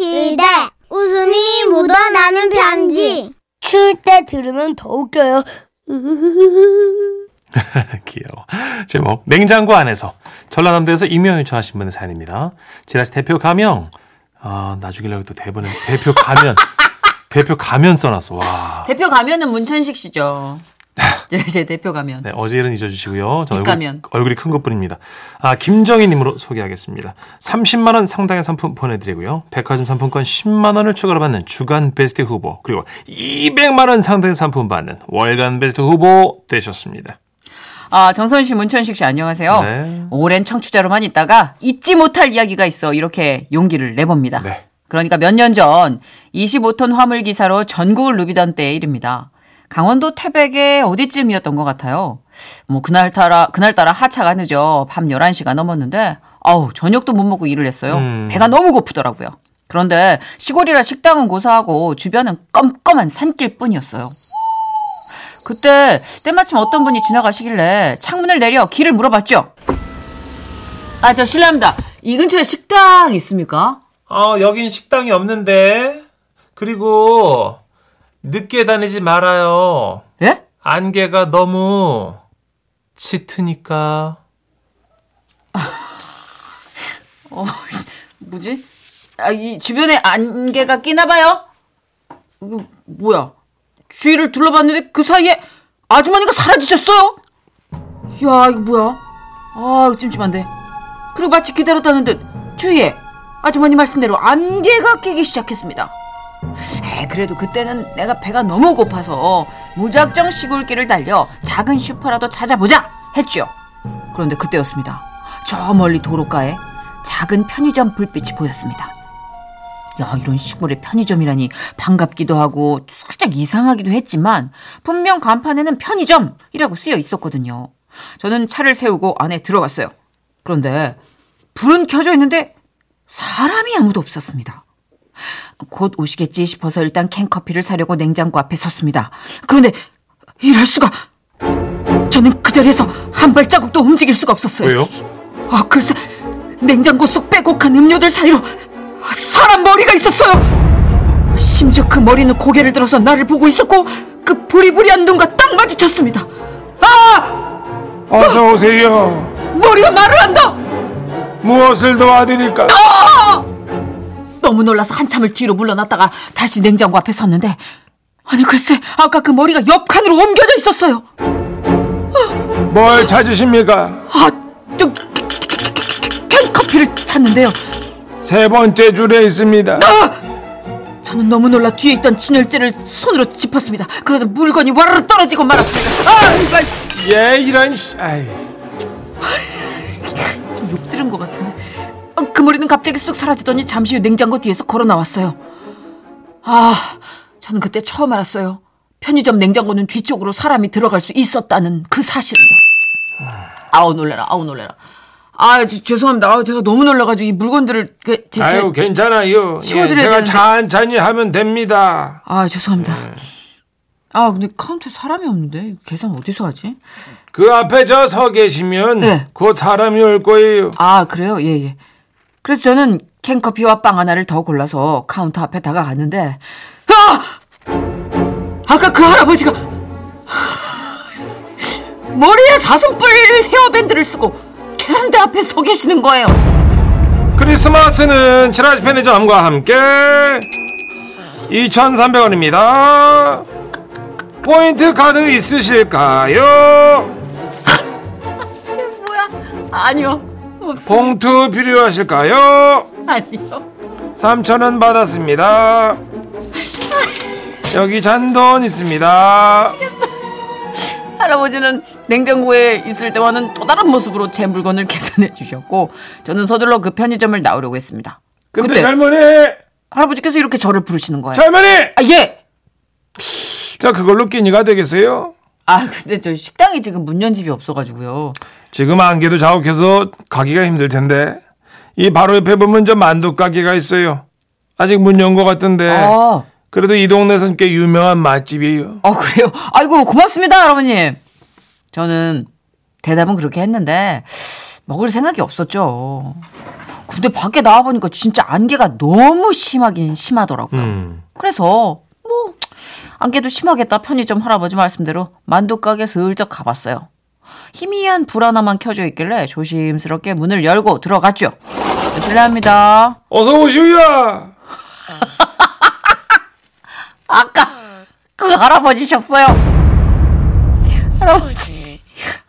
시대 웃음이 묻어나는 편지 추울 때 들으면 더 웃겨요. 귀여워. 제목 냉장고 안에서 전라남도에서 익명 요청하신 분의 사연입니다. 지라시 대표 가명. 아 나중에 또 대본에 대표 가면 대표 가면 써놨어. 와. 대표 가면은 문천식 씨죠. 제 대표 가면. 네, 어제 일은 잊어주시고요. 저 얼굴. 얼굴이 큰 것뿐입니다. 아, 김정희님으로 소개하겠습니다. 30만 원 상당의 상품 보내드리고요. 백화점 상품권 10만 원을 추가로 받는 주간 베스트 후보 그리고 200만 원 상당의 상품 받는 월간 베스트 후보 되셨습니다. 아, 정선 씨, 문천식 씨 안녕하세요. 네. 오랜 청취자로만 있다가 잊지 못할 이야기가 있어 이렇게 용기를 내봅니다. 네. 그러니까 몇 년 전 25톤 화물 기사로 전국을 누비던 때의 일입니다. 강원도 태백의 어디쯤이었던 것 같아요. 뭐 그날따라 그날따라 하차가 늦어 밤 11시가 넘었는데 아우 저녁도 못 먹고 일을 했어요. 음. 배가 너무 고프더라고요. 그런데 시골이라 식당은 고사하고 주변은 껌껌한 산길 뿐이었어요. 그때 때마침 어떤 분이 지나가시길래 창문을 내려 길을 물어봤죠. 아, 저 실례합니다. 이 근처에 식당 있습니까? 어, 여긴 식당이 없는데. 그리고 늦게 다니지 말아요. 예? 안개가 너무 짙으니까. 어, 뭐지? 아, 이 주변에 안개가 끼나 봐요? 이거 뭐야? 주위를 둘러봤는데 그 사이에 아주머니가 사라지셨어요? 야, 이거 뭐야? 아, 찜찜한데. 그리고 마치 기다렸다는 듯 주위에 아주머니 말씀대로 안개가 끼기 시작했습니다. 에, 그래도 그때는 내가 배가 너무 고파서 무작정 시골길을 달려 작은 슈퍼라도 찾아보자 했죠. 그런데 그때였습니다. 저 멀리 도로가에 작은 편의점 불빛이 보였습니다. 야, 이런 시골의 편의점이라니 반갑기도 하고 살짝 이상하기도 했지만 분명 간판에는 편의점이라고 쓰여 있었거든요. 저는 차를 세우고 안에 들어갔어요. 그런데 불은 켜져 있는데 사람이 아무도 없었습니다. 곧 오시겠지 싶어서 일단 캔커피를 사려고 냉장고 앞에 섰습니다. 그런데 이럴 수가 저는 그 자리에서 한 발자국도 움직일 수가 없었어요. 왜요? 아, 글쎄 냉장고 속 빼곡한 음료들 사이로 사람 머리가 있었어요. 심지어 그 머리는 고개를 들어서 나를 보고 있었고 그 부리부리한 눈과 딱 마주쳤습니다. 아! 어서 오세요. 머리가 말을 한다. 무엇을 도와드릴까? 너무 놀라서 한참을 뒤로 물러났다가 다시 냉장고 앞에 섰는데 아니 글쎄 아까 그 머리가 옆 칸으로 옮겨져 있었어요. 뭘 찾으십니까? 아, 저 캔커피를 찾는데요. 세 번째 줄에 있습니다. 저는 너무 놀라 뒤에 있던 진열재를 손으로 짚었습니다. 그러자 물건이 와르르 떨어지고 말았습니다. 아, 이거 예, 이런 씨. 아이. 머리는 갑자기 쑥 사라지더니 잠시 후 냉장고 뒤에서 걸어 나왔어요. 아, 저는 그때 처음 알았어요. 편의점 냉장고는 뒤쪽으로 사람이 들어갈 수 있었다는 그 사실을요. 아우 놀래라, 아우 놀래라. 아, 저- 죄송합니다. 아, 제가 너무 놀라가지고 이 물건들을 그, 제, 제, 아유, 괜찮아요. 예, 치워드려야 제가 되는데. 천천히 하면 됩니다. 아, 죄송합니다. 아, 근데 카운터에 사람이 없는데 계산 어디서 하지? 그 앞에 저 서 계시면 네. 곧 사람이 올 거예요. 아, 그래요? 예, 예. 그래서 저는 캔커피와 빵 하나를 더 골라서 카운터 앞에 다가갔는데, 아! 아까 그 할아버지가 머리에 사슴뿔 헤어밴드를 쓰고 계산대 앞에 서 계시는 거예요. 크리스마스는 지라시 편의점과 함께 2,300원입니다. 포인트 카드 있으실까요? 뭐야? 아니요. 없어. 봉투 필요하실까요? 아니요. 3,000원 받았습니다. 여기 잔돈 있습니다. 할아버지는 냉장고에 있을 때와는 또 다른 모습으로 제 물건을 계산해 주셨고 저는 서둘러 그 편의점을 나오려고 했습니다. 근데 그때 젊은이, 할아버지께서 이렇게 저를 부르시는 거예요. 젊은이! 아, 예. 자, 그걸로 끼니가 되겠어요? 아, 근데 저 식당이 지금 문 연 집이 없어가지고요. 지금 안개도 자욱해서 가기가 힘들 텐데 이 바로 옆에 보면 저 만두 가게가 있어요. 아직 문 연 것 같던데 아, 그래도 이 동네에선 꽤 유명한 맛집이에요. 아 그래요? 아이고 고맙습니다, 할아버님. 저는 대답은 그렇게 했는데 먹을 생각이 없었죠. 근데 밖에 나와보니까 진짜 안개가 너무 심하긴 심하더라고요. 음. 그래서 뭐 안개도 심하겠다 편의점 할아버지 말씀대로 만두 가게 슬쩍 가봤어요. 희미한 불 하나만 켜져 있길래 조심스럽게 문을 열고 들어갔죠. 실례합니다. 어서 오시오야. 아까 그 할아버지셨어요. 할아버지.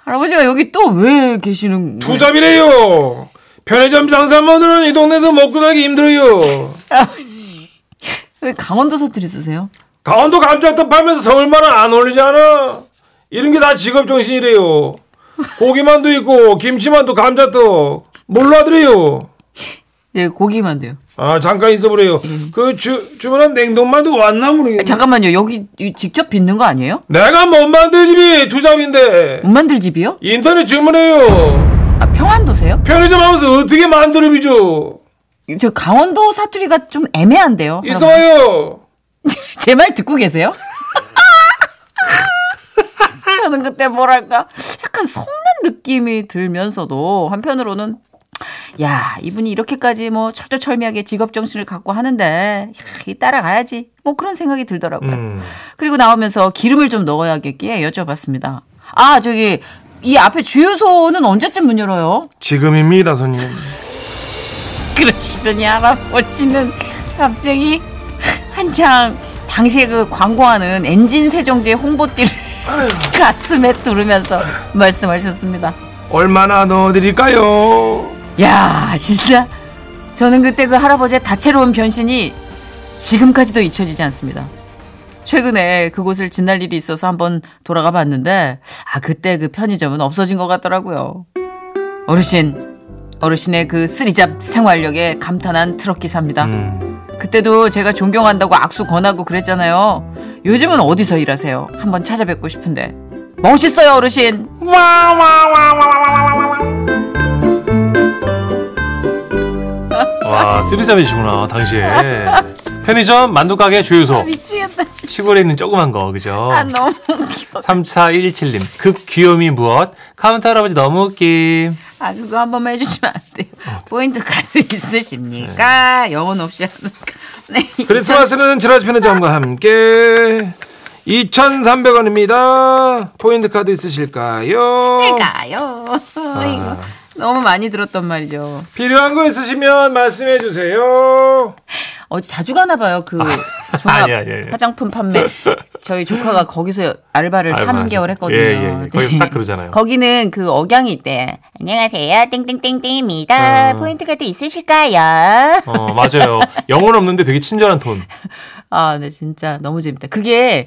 할아버지가 여기 또 왜 계시는 거예요? 투잡이래요. 편의점 장사만으로는 이 동네에서 먹고 살기 힘들어요. 왜 강원도 사투리 쓰세요? 강원도 감자떡 팔면서 서울만은 안 어울리잖아. 이런 게 다 직업 정신이래요. 고기만도 있고 김치만도 감자떡 몰라드래요. 예, 고기만 돼요. 아 잠깐 있어보래요. 그 주, 주문한 냉동만두 왔나 모르겠네. 잠깐만요. 여기 이 직접 빚는 거 아니에요? 내가 못 만들 집이 투잡인데 못 만들 집이요? 인터넷 주문해요. 아, 평안도세요? 편의점 하면서 어떻게 만들어 비죠? 저 강원도 사투리가 좀 애매한데요. 있어요. 제 말 듣고 계세요? 저는 그때 뭐랄까 약간 속는 느낌이 들면서도 한편으로는 야 이분이 이렇게까지 뭐 철저철미하게 직업 정신을 갖고 하는데 야, 이 따라가야지 뭐 그런 생각이 들더라고요. 음. 그리고 나오면서 기름을 좀 넣어야겠기에 여쭤봤습니다. 아 저기 이 앞에 주유소는 언제쯤 문 열어요? 지금입니다, 손님. 그러시더니 할아버지는 갑자기 한창 당시에 그 광고하는 엔진 세정제 홍보띠를 가슴에 두르면서 말씀하셨습니다. 얼마나 넣어드릴까요? 야, 진짜 저는 그때 그 할아버지의 다채로운 변신이 지금까지도 잊혀지지 않습니다. 최근에 그곳을 지날 일이 있어서 한번 돌아가 봤는데 아 그때 그 편의점은 없어진 것 같더라고요. 어르신, 어르신의 그 쓰리잡 생활력에 감탄한 트럭 기사입니다. 음. 그때도 제가 존경한다고 악수 권하고 그랬잖아요. 요즘은 어디서 일하세요? 한번 찾아뵙고 싶은데. 멋있어요, 어르신. 와, three job이시구나, 당시에. 편의점, 만두가게, 주유소. 미치겠다, 진짜. 시골에 있는 조그만 거, 그죠? 아, 너무 웃겨. 3417님, 극 귀요미 무엇? 카운터 할아버지 너무 웃김. 아, 그거 한 번만 해주시면 안 돼요. 어, 포인트 카드 있으십니까? 영혼 없이 하니까. 네. 크리스마스는 지라시 편의점과 함께 2,300원입니다. 포인트 카드 있으실까요? 가요. 아. 이거 너무 많이 들었단 말이죠. 필요한 거 있으시면 말씀해 주세요. 어제 자주 가나 봐요. 그 종합 아니, 아니, 아니. 화장품 판매. 저희 조카가 거기서 알바를 알바 3개월 하죠. 했거든요. 네. 예, 예, 예. 거기 딱 그러잖아요. 거기는 그 억양이 있대. 안녕하세요. 땡땡땡땡입니다. 어. 포인트 카드 있으실까요? 어, 맞아요. 영혼 없는데 되게 친절한 톤. 아, 네, 진짜 너무 재밌다. 그게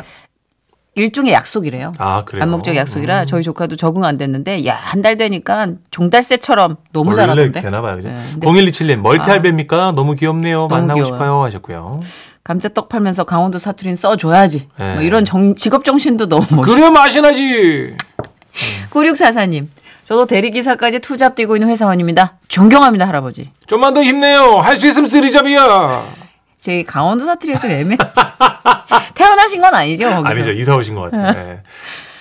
일종의 약속이래요. 아, 그래요? 암묵적 약속이라 음. 저희 조카도 적응 안 됐는데 야 한 달 되니까 종달새처럼 너무 잘하던데. 되나 봐요. 그죠? 네, 근데 0127님, 멀티알배입니까? 너무 귀엽네요. 너무 만나고 귀여워요. 싶어요. 하셨고요. 감자떡 팔면서 강원도 사투리는 써줘야지. 네. 뭐 이런 정, 직업 정신도 너무 멋있어. 그래 맛이 나지. 9644님. 저도 대리기사까지 투잡 뛰고 있는 회사원입니다. 존경합니다, 할아버지. 좀만 더 힘내요. 할 수 있으면 쓰리잡이야. 제 강원도 사투리가 좀 애매하죠. 태어나신 건 아니죠, 거기서? 아니죠. 이사 오신 것 같아요. 네.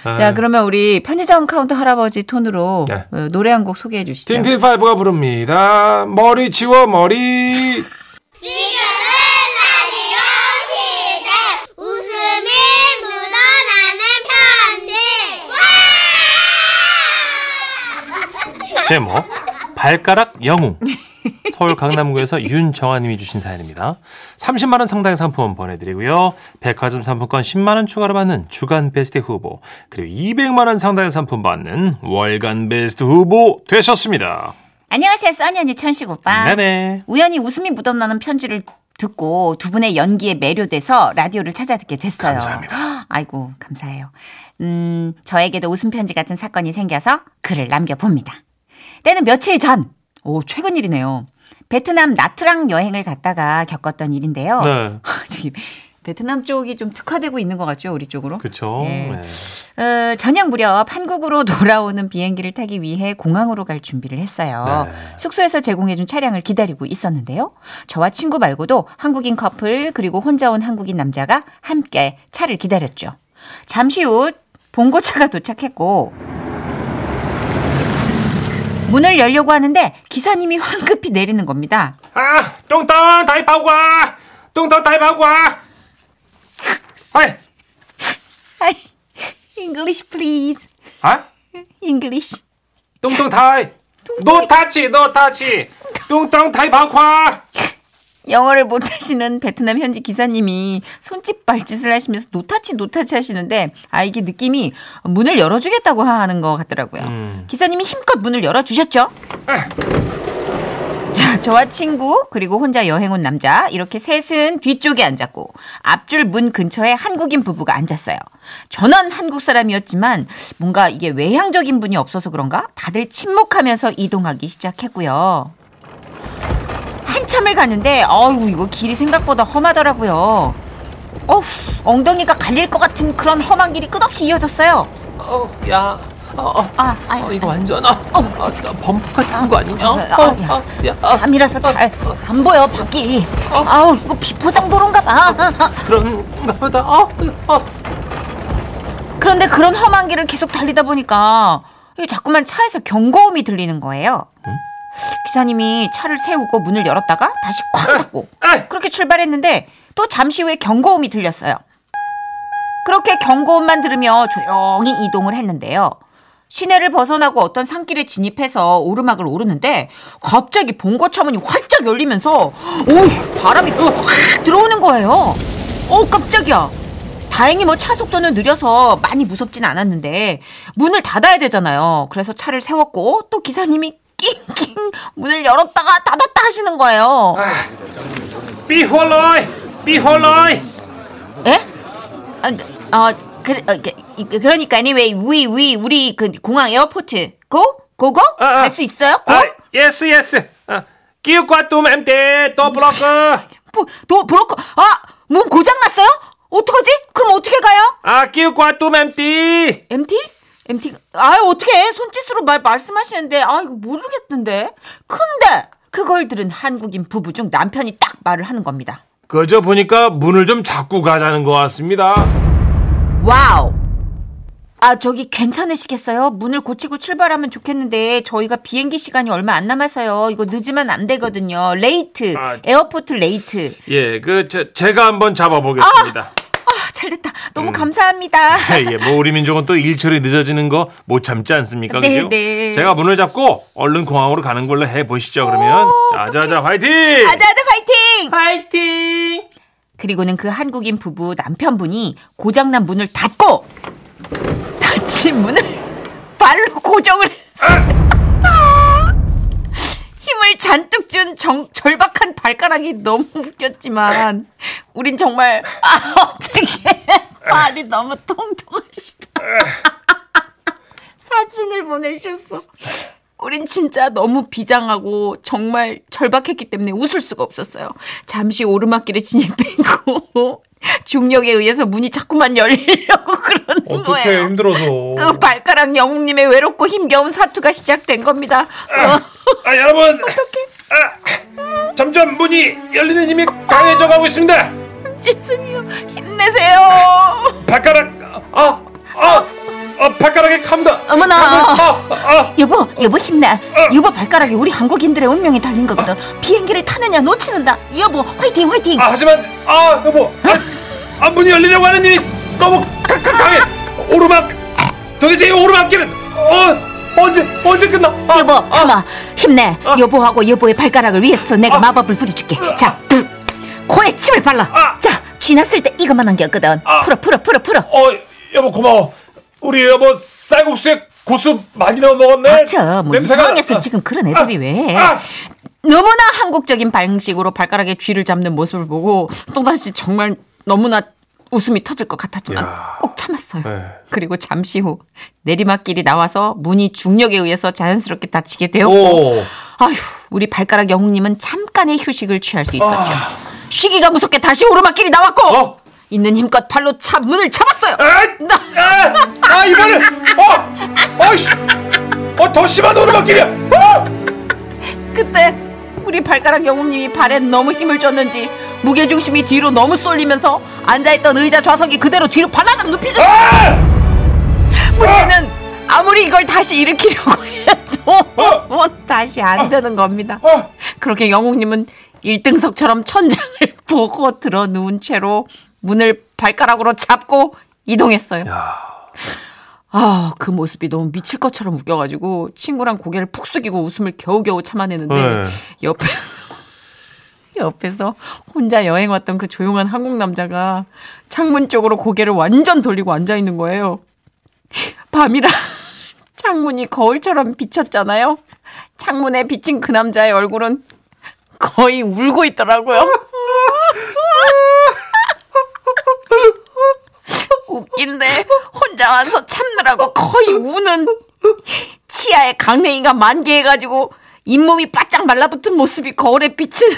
아, 자, 그러면 우리 편의점 카운터 할아버지 톤으로 네. 어, 노래 한 곡 소개해 주시죠. 틴틴파이브가 부릅니다. 머리 치워 머리. 지금은 라디오 시대 웃음이 묻어나는 편지 제목 발가락 영웅 서울 강남구에서 윤정아님이 주신 사연입니다. 30만 원 상당의 상품 보내드리고요. 백화점 상품권 10만 원 추가로 받는 주간 베스트 후보 그리고 200만 원 상당의 상품 받는 월간 베스트 후보 되셨습니다. 안녕하세요, 써니 언니 천식 오빠. 네네. 우연히 웃음이 묻어나는 편지를 듣고 두 분의 연기에 매료돼서 라디오를 찾아 듣게 됐어요. 감사합니다. 아이고, 감사해요. 음, 저에게도 웃음 편지 같은 사건이 생겨서 글을 남겨봅니다. 때는 며칠 전, 오, 최근 일이네요. 베트남 나트랑 여행을 갔다가 겪었던 일인데요. 네. 저기, 베트남 쪽이 좀 특화되고 있는 것 같죠, 우리 쪽으로? 그쵸. 예. 네. 어, 저녁 무렵 한국으로 돌아오는 비행기를 타기 위해 공항으로 갈 준비를 했어요. 네. 숙소에서 제공해준 차량을 기다리고 있었는데요. 저와 친구 말고도 한국인 커플 그리고 혼자 온 한국인 남자가 함께 차를 기다렸죠. 잠시 후 봉고차가 도착했고 문을 열려고 하는데 기사님이 황급히 내리는 겁니다. 아, 똥똥 타입하고 와. 똥똥 타입하고 와. 아이, 아이, English please. 아? English. 똥똥 타입. no touch, no touch. 똥똥 타입하고 와. 영어를 못하시는 베트남 현지 기사님이 손짓 발짓을 하시면서 no touch no touch 하시는데 아 이게 느낌이 문을 열어주겠다고 하는 것 같더라고요. 음. 기사님이 힘껏 문을 열어주셨죠. 자 저와 친구 그리고 혼자 여행 온 남자 이렇게 셋은 뒤쪽에 앉았고 앞줄 문 근처에 한국인 부부가 앉았어요. 전원 한국 사람이었지만 뭔가 이게 외향적인 분이 없어서 그런가 다들 침묵하면서 이동하기 시작했고요. 한참을 가는데 어우 이거 길이 생각보다 험하더라고요. 어후 엉덩이가 갈릴 것 같은 그런 험한 길이 끝없이 이어졌어요. 어, 야, 어, 어, 아, 아, 어, 이거 완전 어, 어, 범퍼 같은 거 아니냐? 아, 어, 아, 어, 야, 어, 밤이라서 잘 안 보여 밖이. 아우 이거 비포장 도로인가 봐. 아, 아. 그런가 보다. 어, 어. 그런데 그런 험한 길을 계속 달리다 보니까 자꾸만 차에서 경고음이 들리는 거예요. 기사님이 차를 세우고 문을 열었다가 다시 콱 닫고 에이. 그렇게 출발했는데 또 잠시 후에 경고음이 들렸어요. 그렇게 경고음만 들으며 조용히 이동을 했는데요. 시내를 벗어나고 어떤 산길에 진입해서 오르막을 오르는데 갑자기 본거 차문이 활짝 열리면서 오 바람이 확 들어오는 거예요. 어 깜짝이야. 다행히 뭐 차 속도는 느려서 많이 무섭진 않았는데 문을 닫아야 되잖아요. 그래서 차를 세웠고 또 기사님이 낑낑 문을 열었다가 닫았다 하시는 거예요. 비홀로이, 비홀로이. 예? 아, 어, 그, 어, 그, 그러니까 anyway, 우리 우리 우리 그 공항 에어포트 고 고고 아, 아. 갈수 있어요? 고? 아, 예스, 예스. 아, 끼우과 뚜 엠테 또 블로크. 뭐, 도 브로커 아 문 고장 났어요? 어떡하지? 그럼 어떻게 가요? 아, 끼우과 뚜 엠티. MT? 아 어떻게 손짓으로 말 말씀하시는데 아 이거 모르겠는데. 근데 그걸 들은 한국인 부부 중 남편이 딱 말을 하는 겁니다. 그저 보니까 문을 좀 잡고 가자는 것 같습니다. wow. 아, 저기 괜찮으시겠어요? 문을 고치고 출발하면 좋겠는데 저희가 비행기 시간이 얼마 안 남아서요. 이거 늦으면 안 되거든요. late. 아. airport late. 예, 그 저, 제가 한번 잡아 보겠습니다. 아, 잘 됐다. 너무 감사합니다. 예, 뭐 우리 민족은 또 일처리 늦어지는 거 못 참지 않습니까? 네, 그죠? 네. 제가 문을 잡고 얼른 공항으로 가는 걸로 해 보시죠. 그러면 자자자 화이팅! 아자아자 파이팅! 화이팅! 그리고는 그 한국인 부부 남편분이 고장난 문을 닫고 닫힌 문을 발로 고정을 했어요. 힘을 잔뜩 준 정, 절박한 발가락이 너무 웃겼지만 우린 정말 아 어떻게 발이 너무 통통하시다. 사진을 보내주셨어. 우린 진짜 너무 비장하고 정말 절박했기 때문에 웃을 수가 없었어요. 잠시 오르막길에 진입했고 중력에 의해서 문이 자꾸만 열리려고 그러는 거예요. 힘들어서. 그 발가락 영웅님의 외롭고 힘겨운 사투가 시작된 겁니다. 어, 아 여러분. 아, 점점 문이 열리는 힘이 강해져 가고 있습니다. 죄송해요. 힘내세요. 발가락 아, 아, 아 발가락에 감다. 어머나. 아, 아, 여보, 여보 힘내. 여보 발가락이 우리 한국인들의 운명이 달린 거거든. 비행기를 타느냐 놓치는다. 여보 화이팅 화이팅. 아, 하지만 아 여보 아, 아 문이 열리려고 하는 힘이 너무 강해 오르막 도대체 이 오르막길은 어 언제 언제 끝나 아, 여보 아, 참아 힘내. 아. 여보하고 여보의 발가락을 위해서 내가 아. 마법을 부려줄게. 자, 득. 코에 침을 발라. 아. 자, 쥐났을 때 이것만한 게 없거든. 아. 풀어 풀어 풀어 풀어. 어 여보 고마워 우리 여보 쌀국수에 고수 많이 넣어 먹었네 닥쳐. 뭐 이상하겠어 지금 그런 애들이 왜? 아, 너무나 한국적인 방식으로 발가락에 쥐를 잡는 모습을 보고 또다시 정말 너무나 웃음이 터질 것 같았지만 야. 꼭 참았어요. 네. 그리고 잠시 후 내리막길이 나와서 문이 중력에 의해서 자연스럽게 닫히게 되었고 오. 아휴 우리 발가락 영웅님은 잠깐의 휴식을 취할 수 있었죠. 쉬기가 무섭게 다시 오르막길이 나왔고 어? 있는 힘껏 발로 차 문을 잡았어요. 아, 나 아, 아 이번엔 어, 어이씨, 어더 심한 오르막길이야. 어! 그때 우리 발가락 영웅님이 발에 너무 힘을 줬는지 무게중심이 뒤로 너무 쏠리면서 앉아있던 의자 좌석이 그대로 뒤로 발라당 눕히죠. 아! 문제는 아무리 이걸 다시 일으키려고 해도 어? 뭐 다시 안 되는 겁니다. 어? 그렇게 영웅님은 1등석처럼 천장을 보고 들어 누운 채로 문을 발가락으로 잡고 이동했어요. 아, 그 모습이 너무 미칠 것처럼 웃겨가지고 친구랑 고개를 푹 숙이고 웃음을 겨우겨우 참아내는데 네. 옆에서 옆에서 혼자 여행 왔던 그 조용한 한국 남자가 창문 쪽으로 고개를 완전 돌리고 앉아 있는 거예요. 밤이라 창문이 거울처럼 비쳤잖아요. 창문에 비친 그 남자의 얼굴은 거의 울고 있더라고요. 웃긴데 혼자 와서 참느라고 거의 우는 치아에 강냉이가 만개해가지고 잇몸이 바짝 말라붙은 모습이 거울에 비치는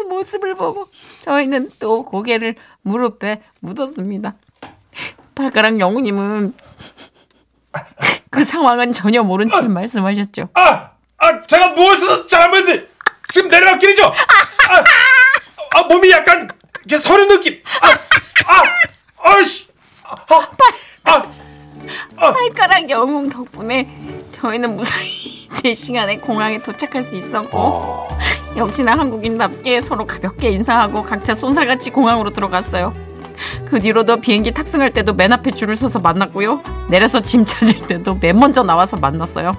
그 모습을 보고 저희는 또 고개를 무릎에 묻었습니다. 발가락 영우님은 그 상황은 전혀 모른 채 말씀하셨죠. 아, 아, 제가 누워있어서 잘못했는데 지금 내려갈길이죠. 아, 아, 몸이 약간 이렇게 서는 느낌. 아, 아, 아이씨. 아, 아, 발가락 영웅 덕분에 저희는 무사히 제 시간에 공항에 도착할 수 있었고 역시나 한국인답게 서로 가볍게 인사하고 각자 쏜살같이 공항으로 들어갔어요. 그 뒤로도 비행기 탑승할 때도 맨 앞에 줄을 서서 만났고요. 내려서 짐 찾을 때도 맨 먼저 나와서 만났어요.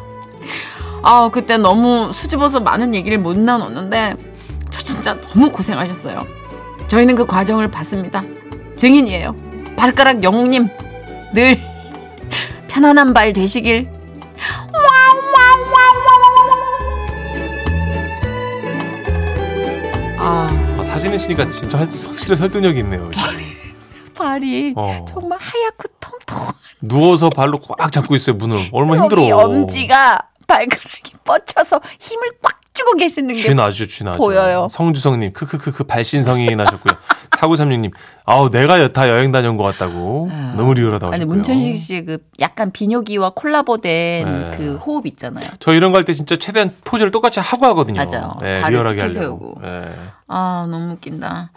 아 그때 너무 수줍어서 많은 얘기를 못 나눴는데 저 진짜 너무 고생하셨어요. 저희는 그 과정을 봤습니다. 증인이에요. 발가락 영웅님 늘 편안한 발 되시길. 사진 있으니까 진짜 할- 확실히 설득력이 있네요. 발이 어. 정말 하얗고 통통한 누워서 발로 꽉 잡고 있어요 문을. 얼마나 힘들어. 여기 엄지가 발가락이 뻗쳐서 힘을 꽉 주고 계시는 게 쥐 나죠, 쥐 나죠. 보여요. 성주성님, 크크크크 발신성이 나셨고요. 4936님, 아우 내가 다 여행 다녀온 것 같다고 너무 리얼하다고 아니. 문천식 씨의 그 약간 비뇨기와 콜라보된 네. 그 호흡 있잖아요. 저 이런 거 할 때 진짜 최대한 포즈를 똑같이 하고 하거든요. 맞아요. 네, 리얼하게 하려고. 네. 아 너무 웃긴다.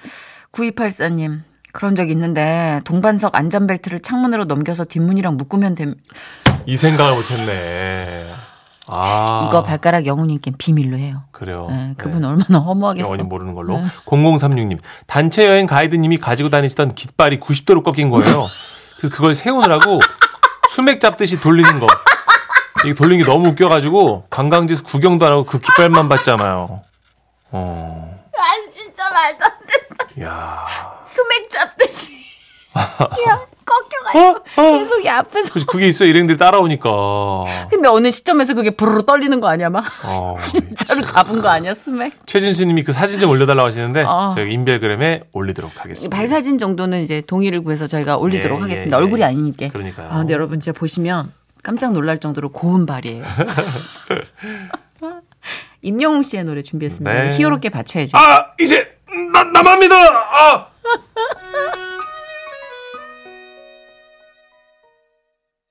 9284님 그런 적 있는데 동반석 안전벨트를 창문으로 넘겨서 뒷문이랑 묶으면 됨. 이 생각을 못했네. 아, 이거 발가락 영웅님께 비밀로 해요. 그래요. 네, 그분 네. 얼마나 허무하겠어. 영원히 모르는 걸로. 네. 0036님, 단체 여행 가이드님이 가지고 다니시던 깃발이 90도로 꺾인 거예요. 그래서 그걸 세우느라고 수맥 잡듯이 돌리는 거. 이게 돌리는 게 너무 웃겨가지고 관광지에서 구경도 안 하고 그 깃발만 봤잖아요. 어, 아 진짜 말도 안 돼. 야 수맥 잡듯이. 야 계속 이 앞에서. 그게 있어 일행들이 따라오니까. 근데 어느 시점에서 그게 부르르 떨리는 거 아니야 막? 어, 진짜로 잡은 거 아니야 수맥? 최진수님이 그 사진 좀 올려달라고 하시는데 아. 저희 인별그램에 올리도록 하겠습니다. 발 사진 정도는 이제 동의를 구해서 저희가 올리도록 예, 하겠습니다. 예, 얼굴이 예. 아니니까. 그러니까요. 아, 근데 여러분 진짜 보시면 깜짝 놀랄 정도로 고운 발이에요. 임영웅 씨의 노래 준비했습니다. 네. 히어로께 바쳐야죠. 아, 이제 나 믿어. 아,